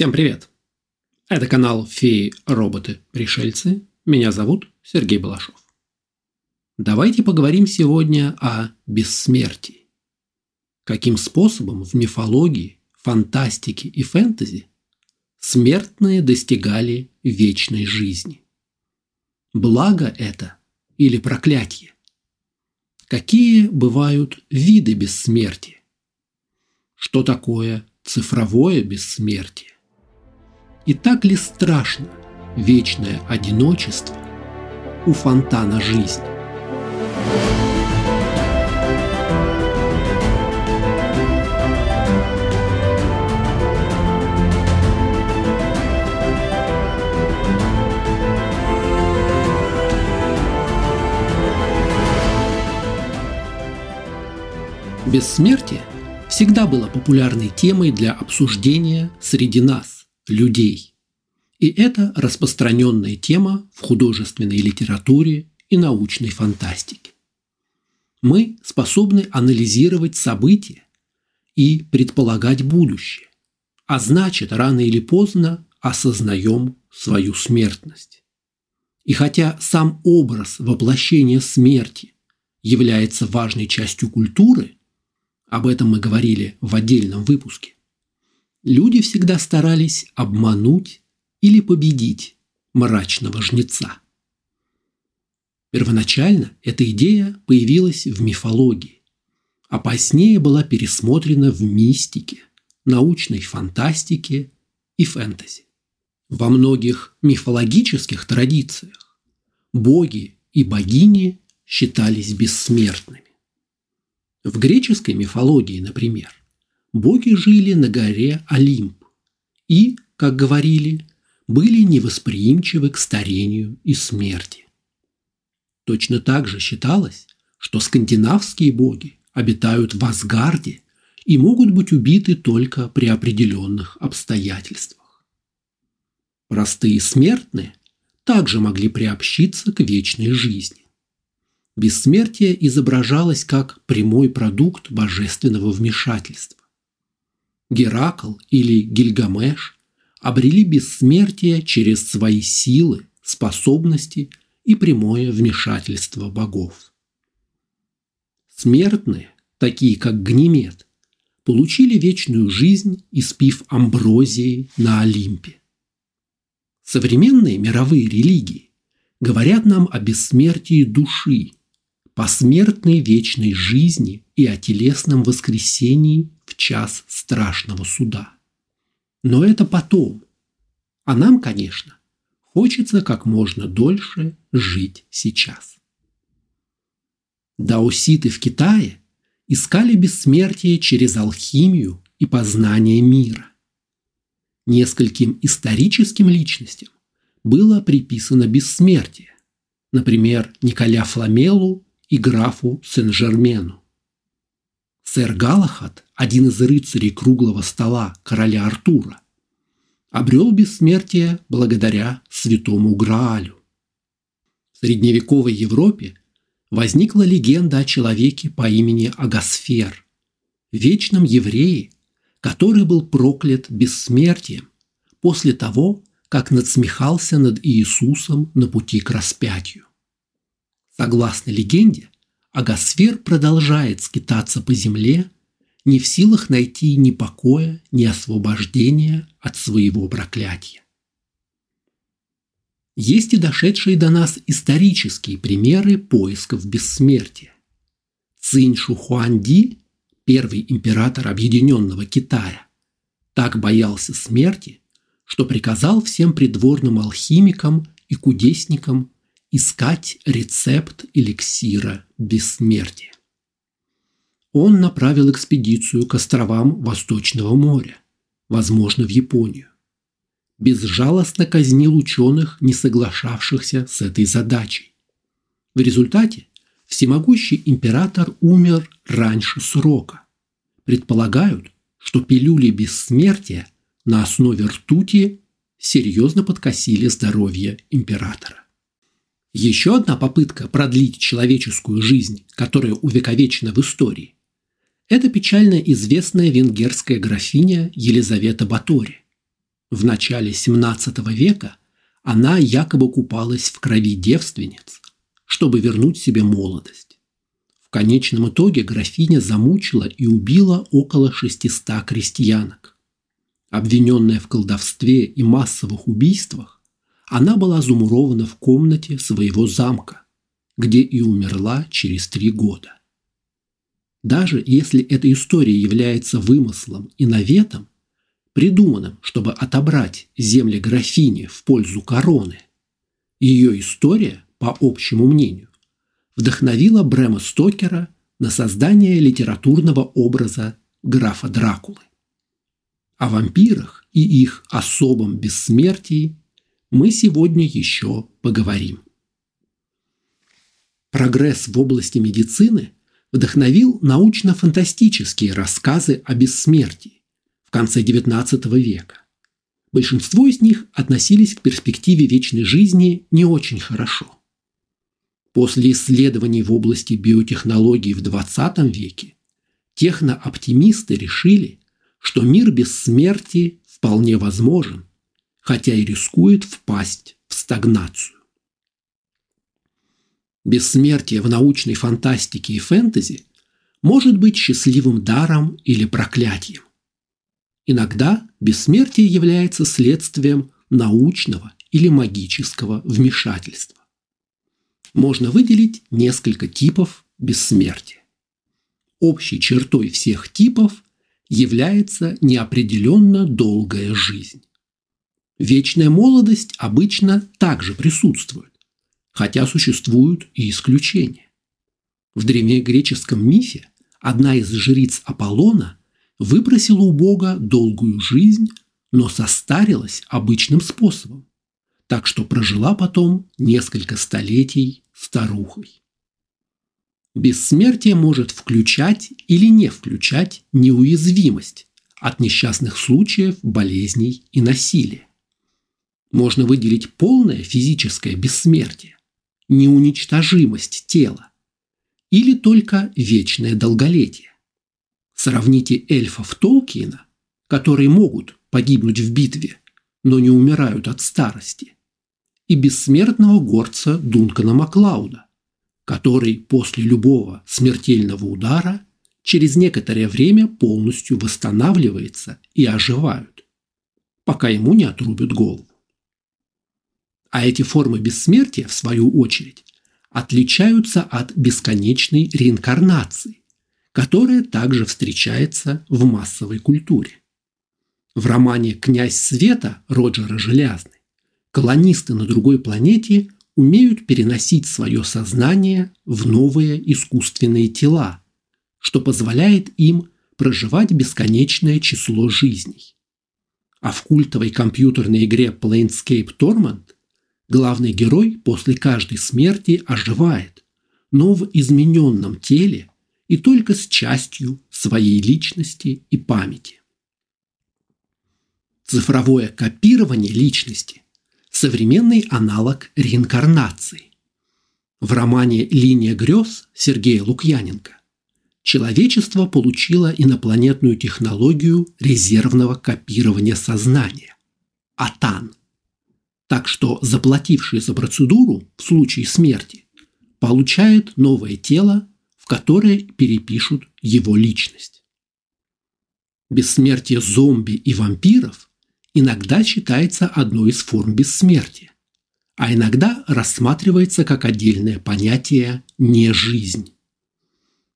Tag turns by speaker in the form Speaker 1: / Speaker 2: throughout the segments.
Speaker 1: Всем привет! Это канал «Феи, роботы, пришельцы». Меня зовут Сергей Балашов. Давайте поговорим сегодня о бессмертии. Каким способом в мифологии, фантастике и фэнтези смертные достигали вечной жизни? Благо это или проклятие? Какие бывают виды бессмертия? Что такое цифровое бессмертие? И так ли страшно вечное одиночество у фонтана жизни? Бессмертие всегда было популярной темой для обсуждения среди нас людей. И это распространенная тема в художественной литературе и научной фантастике. Мы способны анализировать события и предполагать будущее, а значит, рано или поздно осознаем свою смертность. И хотя сам образ воплощения смерти является важной частью культуры, об этом мы говорили в отдельном выпуске, люди всегда старались обмануть или победить мрачного жнеца. Первоначально эта идея появилась в мифологии, а позднее была пересмотрена в мистике, научной фантастике и фэнтези. Во многих мифологических традициях боги и богини считались бессмертными. В греческой мифологии, например, боги жили на горе Олимп и, как говорили, были невосприимчивы к старению и смерти. Точно так же считалось, что скандинавские боги обитают в Асгарде и могут быть убиты только при определенных обстоятельствах. Простые смертные также могли приобщиться к вечной жизни. Бессмертие изображалось как прямой продукт божественного вмешательства. Геракл или Гильгамеш обрели бессмертие через свои силы, способности и прямое вмешательство богов. Смертные, такие как Гнимед, получили вечную жизнь, испив амброзии на Олимпе. Современные мировые религии говорят нам о бессмертии души, посмертной вечной жизни и о телесном воскресении в час страшного суда. Но это потом. А нам, конечно, хочется как можно дольше жить сейчас. Даоситы в Китае искали бессмертие через алхимию и познание мира. Нескольким историческим личностям было приписано бессмертие, например, Николя Фламелу и графу Сен-Жермену. Сэр Галахад, один из рыцарей круглого стола короля Артура, обрел бессмертие благодаря святому Граалю. В средневековой Европе возникла легенда о человеке по имени Агасфер, вечном еврее, который был проклят бессмертием после того, как надсмехался над Иисусом на пути к распятию. Согласно легенде, Агасфер продолжает скитаться по земле, не в силах найти ни покоя, ни освобождения от своего проклятия. Есть и дошедшие до нас исторические примеры поисков бессмертия. Цинь Шухуанди, первый император Объединенного Китая, так боялся смерти, что приказал всем придворным алхимикам и кудесникам искать рецепт эликсира бессмертия. Он направил экспедицию к островам Восточного моря, возможно, в Японию. Безжалостно казнил ученых, не соглашавшихся с этой задачей. В результате всемогущий император умер раньше срока. Предполагают, что пилюли бессмертия на основе ртути серьезно подкосили здоровье императора. Еще одна попытка продлить человеческую жизнь, которая увековечена в истории, это печально известная венгерская графиня Елизавета Батори. В начале XVII века она якобы купалась в крови девственниц, чтобы вернуть себе молодость. В конечном итоге графиня замучила и убила около 600 крестьянок. Обвиненная в колдовстве и массовых убийствах, она была замурована в комнате своего замка, где и умерла через три года. Даже если эта история является вымыслом и наветом, придуманным, чтобы отобрать земли графини в пользу короны, ее история, по общему мнению, вдохновила Брэма Стокера на создание литературного образа графа Дракулы. О вампирах и их особом бессмертии мы сегодня еще поговорим. Прогресс в области медицины вдохновил научно-фантастические рассказы о бессмертии в конце XIX века. Большинство из них относились к перспективе вечной жизни не очень хорошо. После исследований в области биотехнологий в XX веке технооптимисты решили, что мир без смерти вполне возможен, хотя и рискует впасть в стагнацию. Бессмертие в научной фантастике и фэнтези может быть счастливым даром или проклятием. Иногда бессмертие является следствием научного или магического вмешательства можно выделить несколько типов бессмертия. Общей чертой всех типов является неопределенно долгая жизнь. Вечная молодость обычно также присутствует, хотя существуют и исключения. В древнегреческом мифе одна из жриц Аполлона выпросила у бога долгую жизнь, но состарилась обычным способом так что прожила потом несколько столетий старухой. Бессмертие может включать или не включать неуязвимость от несчастных случаев, болезней и насилия. Можно выделить полное физическое бессмертие, неуничтожимость тела или только вечное долголетие. Сравните эльфов Толкиена, которые могут погибнуть в битве, но не умирают от старости – и бессмертного горца Дункана Маклауда, который после любого смертельного удара через некоторое время полностью восстанавливается и оживают, пока ему не отрубят голову. А эти формы бессмертия, в свою очередь, отличаются от бесконечной реинкарнации, которая также встречается в массовой культуре. В романе «Князь света» Роджера Желязны колонисты на другой планете умеют переносить свое сознание в новые искусственные тела, что позволяет им проживать бесконечное число жизней. А в культовой компьютерной игре Planescape Torment главный герой после каждой смерти оживает, но в измененном теле и только с частью своей личности и памяти. Цифровое копирование личности современный аналог реинкарнации. В романе «Линия грез» Сергея Лукьяненко человечество получило инопланетную технологию резервного копирования сознания – АТАН. Так что заплативший за процедуру в случае смерти получает новое тело, в которое перепишут его личность. Бессмертие зомби и вампиров иногда считается одной из форм бессмертия, а иногда рассматривается как отдельное понятие «не жизнь».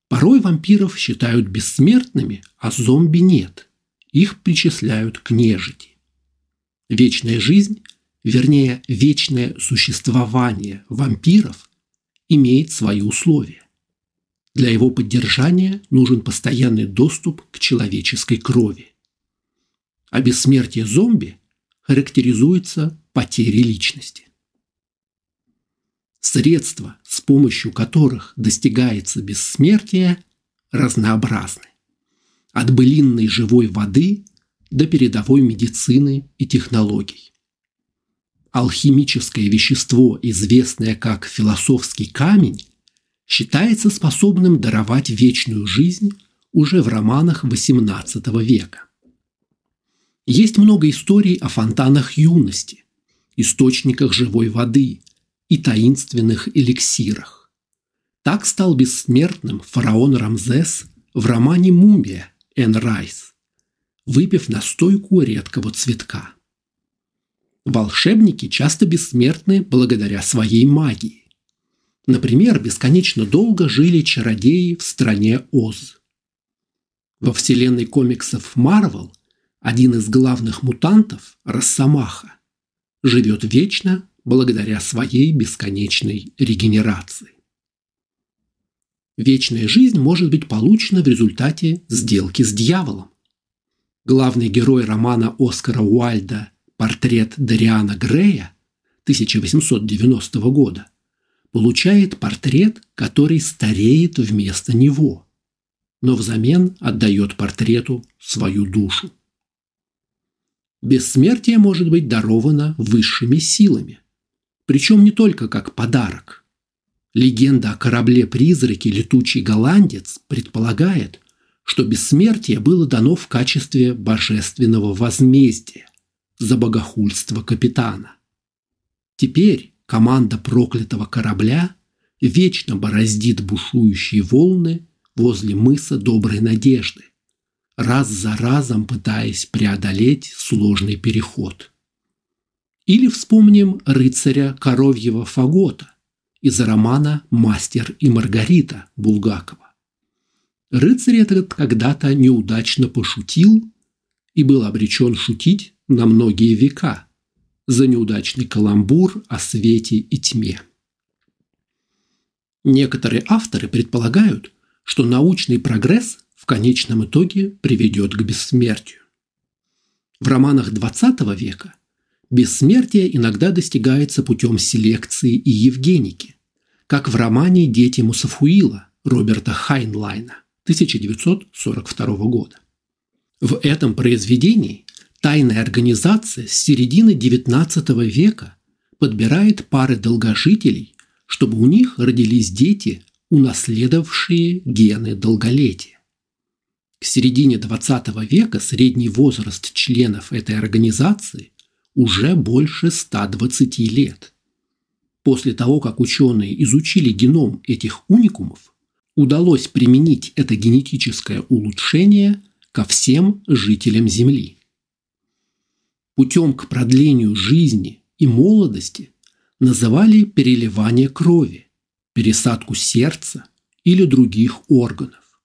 Speaker 1: Порой вампиров считают бессмертными, а зомби нет. Их причисляют к нежити. Вечная жизнь, вернее, вечное существование вампиров имеет свои условия. Для его поддержания нужен постоянный доступ к человеческой крови а бессмертие зомби характеризуется потерей личности. Средства, с помощью которых достигается бессмертие, разнообразны. От былинной живой воды до передовой медицины и технологий. Алхимическое вещество, известное как философский камень, считается способным даровать вечную жизнь уже в романах XVIII века. Есть много историй о фонтанах юности, источниках живой воды и таинственных эликсирах. Так стал бессмертным фараон Рамзес в романе «Мумия» Энн Райс, выпив настойку редкого цветка. Волшебники часто бессмертны благодаря своей магии. Например, бесконечно долго жили чародеи в стране Оз. Во вселенной комиксов Марвел один из главных мутантов, Росомаха, живет вечно благодаря своей бесконечной регенерации. Вечная жизнь может быть получена в результате сделки с дьяволом. Главный герой романа Оскара Уальда «Портрет Дариана Грея» 1890 года получает портрет, который стареет вместо него, но взамен отдает портрету свою душу. Бессмертие может быть даровано высшими силами, причем не только как подарок. Легенда о корабле-призраке «Летучий голландец» предполагает, что бессмертие было дано в качестве божественного возмездия за богохульство капитана. Теперь команда проклятого корабля вечно бороздит бушующие волны возле мыса Доброй Надежды, раз за разом пытаясь преодолеть сложный переход. Или вспомним рыцаря коровьего фагота из романа «Мастер и Маргарита» Булгакова. Рыцарь этот когда-то неудачно пошутил и был обречен шутить на многие века за неудачный каламбур о свете и тьме. Некоторые авторы предполагают, что научный прогресс в конечном итоге приведет к бессмертию. В романах XX века бессмертие иногда достигается путем селекции и евгеники, как в романе «Дети Мусафуила» Роберта Хайнлайна 1942 года. В этом произведении тайная организация с середины XIX века подбирает пары долгожителей, чтобы у них родились дети, унаследовавшие гены долголетия. К середине XX века средний возраст членов этой организации уже больше 120 лет. После того, как ученые изучили геном этих уникумов, удалось применить это генетическое улучшение ко всем жителям Земли. Путем к продлению жизни и молодости называли переливание крови, пересадку сердца или других органов.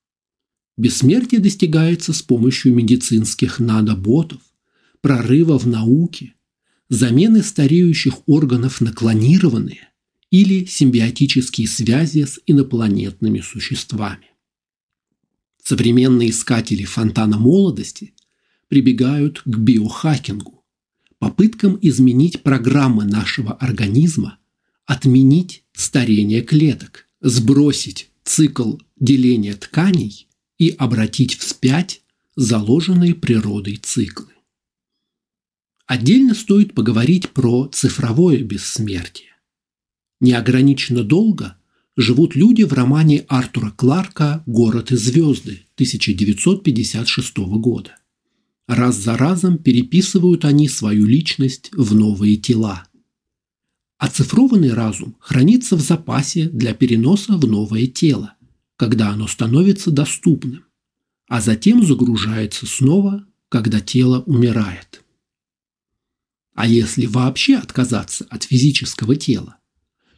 Speaker 1: Бессмертие достигается с помощью медицинских надоботов, прорыва в науке, замены стареющих органов на клонированные или симбиотические связи с инопланетными существами. Современные искатели фонтана молодости прибегают к биохакингу, попыткам изменить программы нашего организма, отменить старение клеток, сбросить цикл деления тканей и обратить вспять заложенные природой циклы. Отдельно стоит поговорить про цифровое бессмертие. Неограниченно долго живут люди в романе Артура Кларка «Город и звезды» 1956 года. Раз за разом переписывают они свою личность в новые тела. Оцифрованный разум хранится в запасе для переноса в новое тело, когда оно становится доступным, а затем загружается снова, когда тело умирает. А если вообще отказаться от физического тела,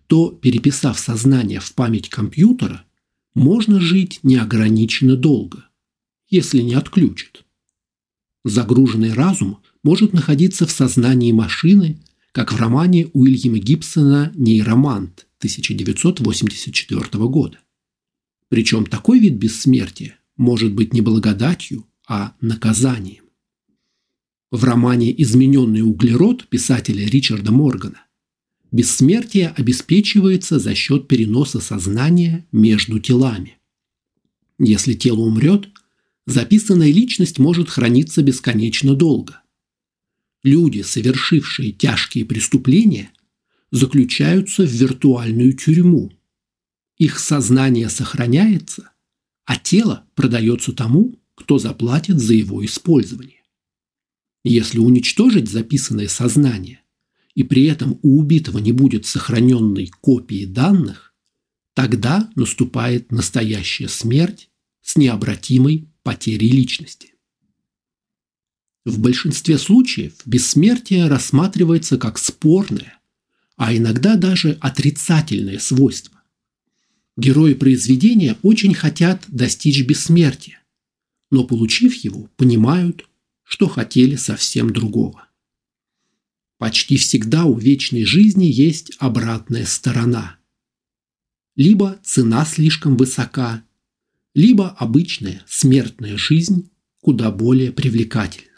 Speaker 1: то, переписав сознание в память компьютера, можно жить неограниченно долго, если не отключат. Загруженный разум может находиться в сознании машины, как в романе Уильяма Гибсона «Нейромант» 1984 года. Причем такой вид бессмертия может быть не благодатью, а наказанием. В романе «Измененный углерод» писателя Ричарда Моргана бессмертие обеспечивается за счет переноса сознания между телами. Если тело умрет, записанная личность может храниться бесконечно долго. Люди, совершившие тяжкие преступления, заключаются в виртуальную тюрьму – их сознание сохраняется, а тело продается тому, кто заплатит за его использование. Если уничтожить записанное сознание, и при этом у убитого не будет сохраненной копии данных, тогда наступает настоящая смерть с необратимой потерей личности. В большинстве случаев бессмертие рассматривается как спорное, а иногда даже отрицательное свойство. Герои произведения очень хотят достичь бессмертия, но получив его, понимают, что хотели совсем другого. Почти всегда у вечной жизни есть обратная сторона. Либо цена слишком высока, либо обычная смертная жизнь куда более привлекательна.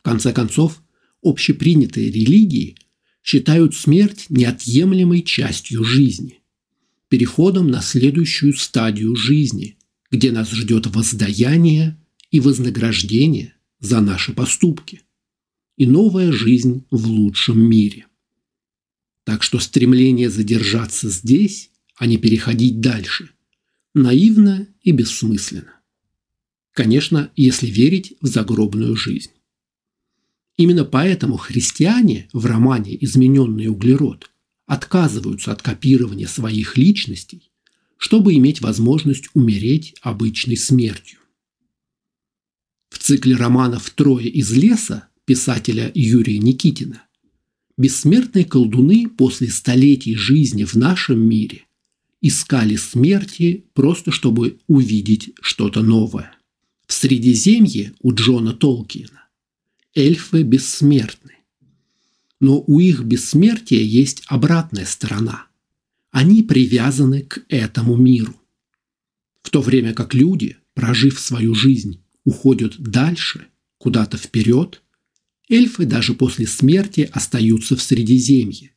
Speaker 1: В конце концов, общепринятые религии считают смерть неотъемлемой частью жизни, переходом на следующую стадию жизни, где нас ждет воздаяние и вознаграждение за наши поступки и новая жизнь в лучшем мире. Так что стремление задержаться здесь, а не переходить дальше, наивно и бессмысленно. Конечно, если верить в загробную жизнь. Именно поэтому христиане в романе «Измененный углерод» отказываются от копирования своих личностей, чтобы иметь возможность умереть обычной смертью. В цикле романов «Трое из леса» писателя Юрия Никитина бессмертные колдуны после столетий жизни в нашем мире искали смерти просто чтобы увидеть что-то новое. В Средиземье у Джона Толкиена эльфы бессмертны. Но у их бессмертия есть обратная сторона. Они привязаны к этому миру. В то время как люди, прожив свою жизнь, уходят дальше, куда-то вперед, эльфы даже после смерти остаются в Средиземье,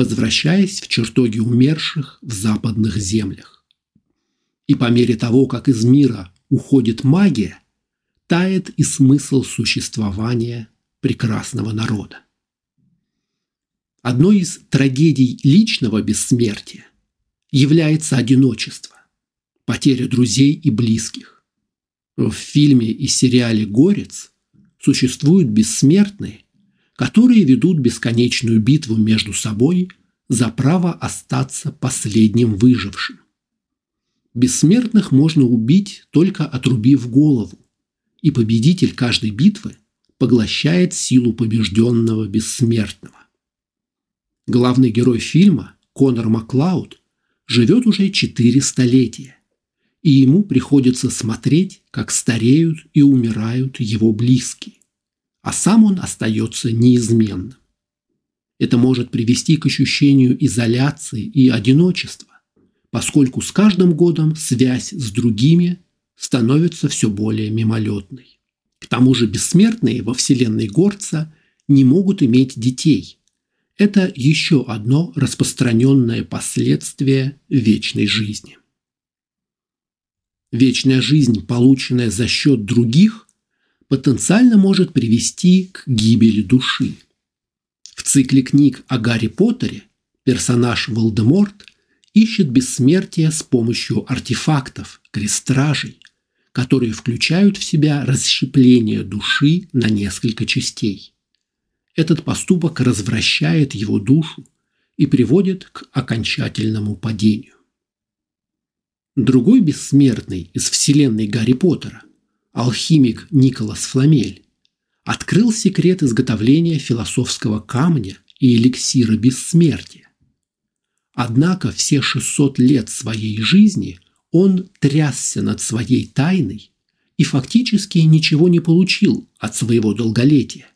Speaker 1: возвращаясь в чертоги умерших в западных землях. И по мере того, как из мира уходит магия, тает и смысл существования прекрасного народа. Одной из трагедий личного бессмертия является одиночество, потеря друзей и близких. В фильме и сериале «Горец» существуют бессмертные, которые ведут бесконечную битву между собой за право остаться последним выжившим. Бессмертных можно убить, только отрубив голову, и победитель каждой битвы поглощает силу побежденного бессмертного. Главный герой фильма, Конор Маклауд, живет уже четыре столетия, и ему приходится смотреть, как стареют и умирают его близкие, а сам он остается неизменным. Это может привести к ощущению изоляции и одиночества, поскольку с каждым годом связь с другими становится все более мимолетной. К тому же бессмертные во вселенной Горца не могут иметь детей. Это еще одно распространенное последствие вечной жизни. Вечная жизнь, полученная за счет других, потенциально может привести к гибели души. В цикле книг о Гарри Поттере персонаж Волдеморт ищет бессмертие с помощью артефактов, крестражей, которые включают в себя расщепление души на несколько частей. Этот поступок развращает его душу и приводит к окончательному падению. Другой бессмертный из вселенной Гарри Поттера, алхимик Николас Фламель, открыл секрет изготовления философского камня и эликсира бессмертия. Однако все 600 лет своей жизни – он трясся над своей тайной и фактически ничего не получил от своего долголетия.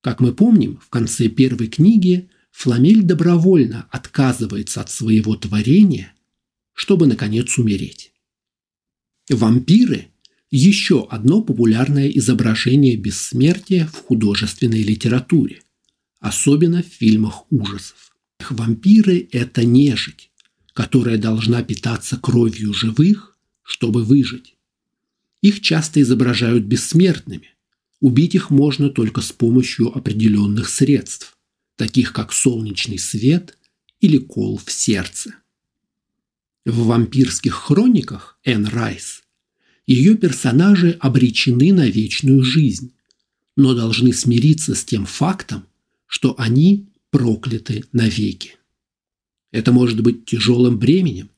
Speaker 1: Как мы помним, в конце первой книги Фламель добровольно отказывается от своего творения, чтобы, наконец, умереть. Вампиры – еще одно популярное изображение бессмертия в художественной литературе, особенно в фильмах ужасов. Вампиры – это нежить, которая должна питаться кровью живых, чтобы выжить. Их часто изображают бессмертными. Убить их можно только с помощью определенных средств, таких как солнечный свет или кол в сердце. В вампирских хрониках Энн Райс ее персонажи обречены на вечную жизнь, но должны смириться с тем фактом, что они прокляты навеки. Это может быть тяжелым бременем,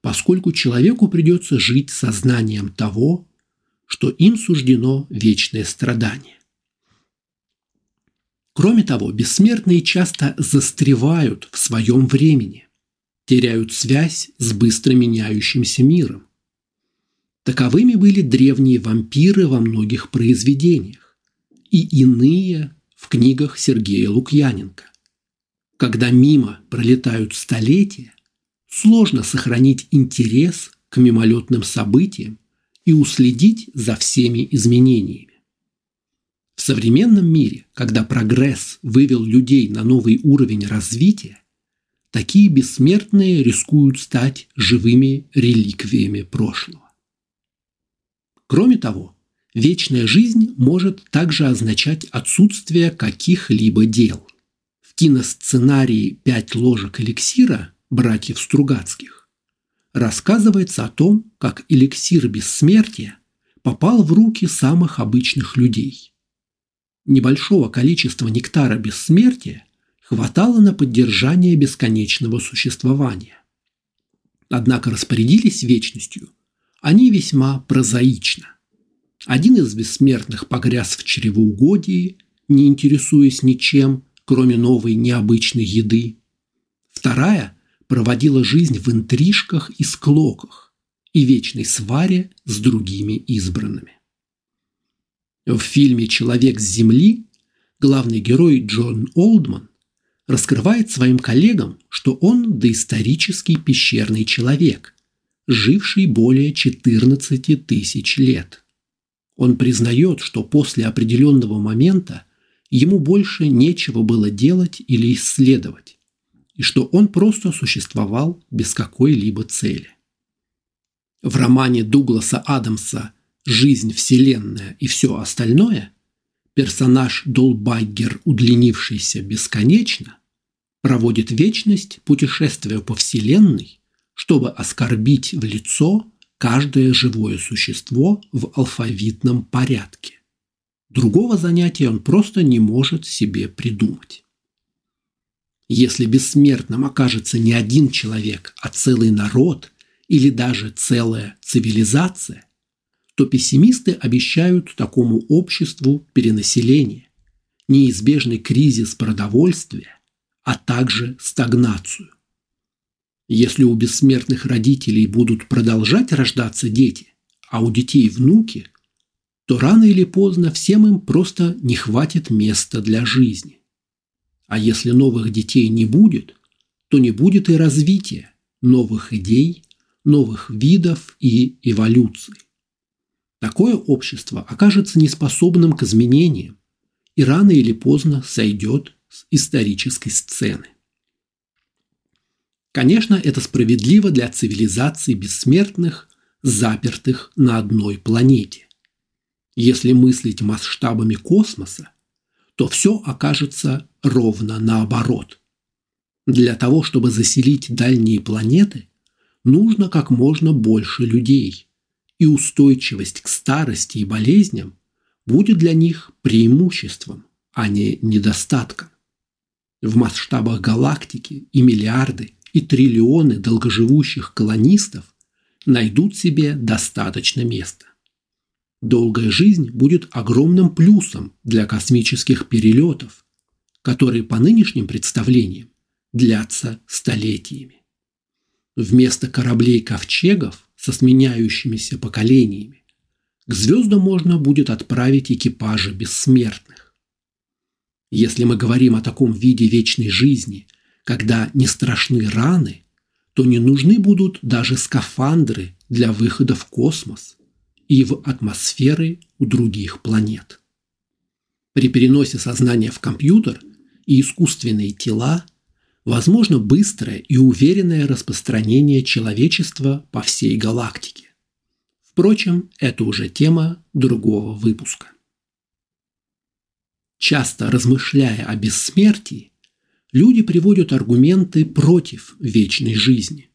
Speaker 1: поскольку человеку придется жить сознанием того, что им суждено вечное страдание. Кроме того, бессмертные часто застревают в своем времени, теряют связь с быстро меняющимся миром. Таковыми были древние вампиры во многих произведениях и иные в книгах Сергея Лукьяненко. Когда мимо пролетают столетия, сложно сохранить интерес к мимолетным событиям и уследить за всеми изменениями. В современном мире, когда прогресс вывел людей на новый уровень развития, такие бессмертные рискуют стать живыми реликвиями прошлого. Кроме того, вечная жизнь может также означать отсутствие каких-либо дел. В киносценарии «Пять ложек эликсира» братьев Стругацких рассказывается о том, как эликсир бессмертия попал в руки самых обычных людей – небольшого количества нектара бессмертия хватало на поддержание бесконечного существования. Однако распорядились вечностью они весьма прозаично. Один из бессмертных погряз в чревоугодии, не интересуясь ничем, кроме новой необычной еды. Вторая проводила жизнь в интрижках и склоках и вечной сваре с другими избранными. В фильме «Человек с Земли» главный герой Джон Олдман раскрывает своим коллегам, что он доисторический пещерный человек, живший более 14 тысяч лет. Он признает, что после определенного момента ему больше нечего было делать или исследовать, и что он просто существовал без какой-либо цели. В романе Дугласа Адамса жизнь, вселенная и все остальное, персонаж Долбайгер, удлинившийся бесконечно, проводит вечность, путешествуя по вселенной, чтобы оскорбить в лицо каждое живое существо в алфавитном порядке. Другого занятия он просто не может себе придумать. Если бессмертным окажется не один человек, а целый народ или даже целая цивилизация, то пессимисты обещают такому обществу перенаселение, неизбежный кризис продовольствия, а также стагнацию. Если у бессмертных родителей будут продолжать рождаться дети, а у детей внуки, то рано или поздно всем им просто не хватит места для жизни. А если новых детей не будет, то не будет и развития новых идей, новых видов и эволюции. Такое общество окажется неспособным к изменениям и рано или поздно сойдет с исторической сцены. Конечно, это справедливо для цивилизаций бессмертных, запертых на одной планете. Если мыслить масштабами космоса, то все окажется ровно наоборот. Для того, чтобы заселить дальние планеты, нужно как можно больше людей – и устойчивость к старости и болезням будет для них преимуществом, а не недостатком. В масштабах галактики и миллиарды, и триллионы долгоживущих колонистов найдут себе достаточно места. Долгая жизнь будет огромным плюсом для космических перелетов, которые по нынешним представлениям длятся столетиями. Вместо кораблей-ковчегов со сменяющимися поколениями, к звездам можно будет отправить экипажи бессмертных. Если мы говорим о таком виде вечной жизни, когда не страшны раны, то не нужны будут даже скафандры для выхода в космос и в атмосферы у других планет. При переносе сознания в компьютер и искусственные тела возможно быстрое и уверенное распространение человечества по всей галактике. Впрочем, это уже тема другого выпуска. Часто размышляя о бессмертии, люди приводят аргументы против вечной жизни.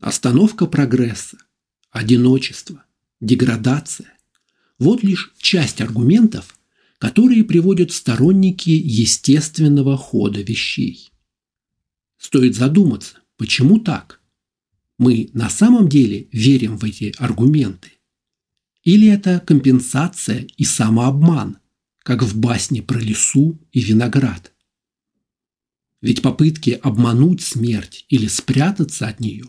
Speaker 1: Остановка прогресса, одиночество, деградация – вот лишь часть аргументов, которые приводят сторонники естественного хода вещей. Стоит задуматься, почему так? Мы на самом деле верим в эти аргументы? Или это компенсация и самообман, как в басне про лесу и виноград? Ведь попытки обмануть смерть или спрятаться от нее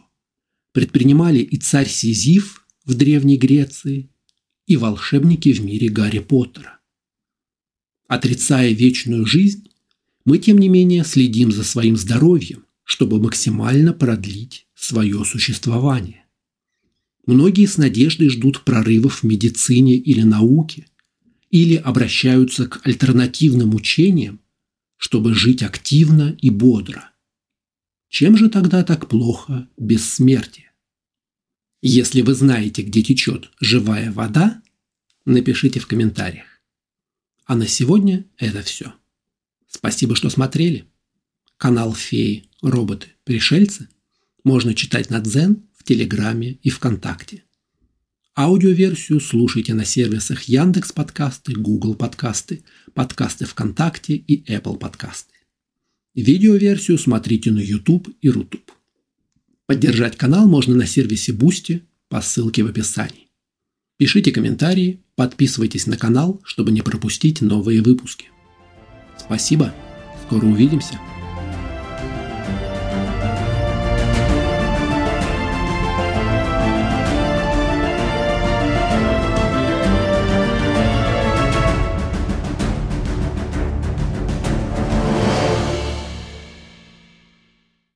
Speaker 1: предпринимали и царь Сизиф в Древней Греции, и волшебники в мире Гарри Поттера. Отрицая вечную жизнь, мы, тем не менее, следим за своим здоровьем, чтобы максимально продлить свое существование. Многие с надеждой ждут прорывов в медицине или науке, или обращаются к альтернативным учениям, чтобы жить активно и бодро. Чем же тогда так плохо бессмертие? Если вы знаете, где течет живая вода, напишите в комментариях. А на сегодня это все. Спасибо, что смотрели. Канал Феи, роботы, пришельцы можно читать на Дзен, в Телеграме и ВКонтакте. Аудиоверсию слушайте на сервисах Яндекс Подкасты, Google Подкасты, Подкасты ВКонтакте и Apple Подкасты. Видеоверсию смотрите на YouTube и Рутуб. Поддержать канал можно на сервисе Boosty по ссылке в описании. Пишите комментарии, подписывайтесь на канал, чтобы не пропустить новые выпуски. Спасибо, скоро увидимся.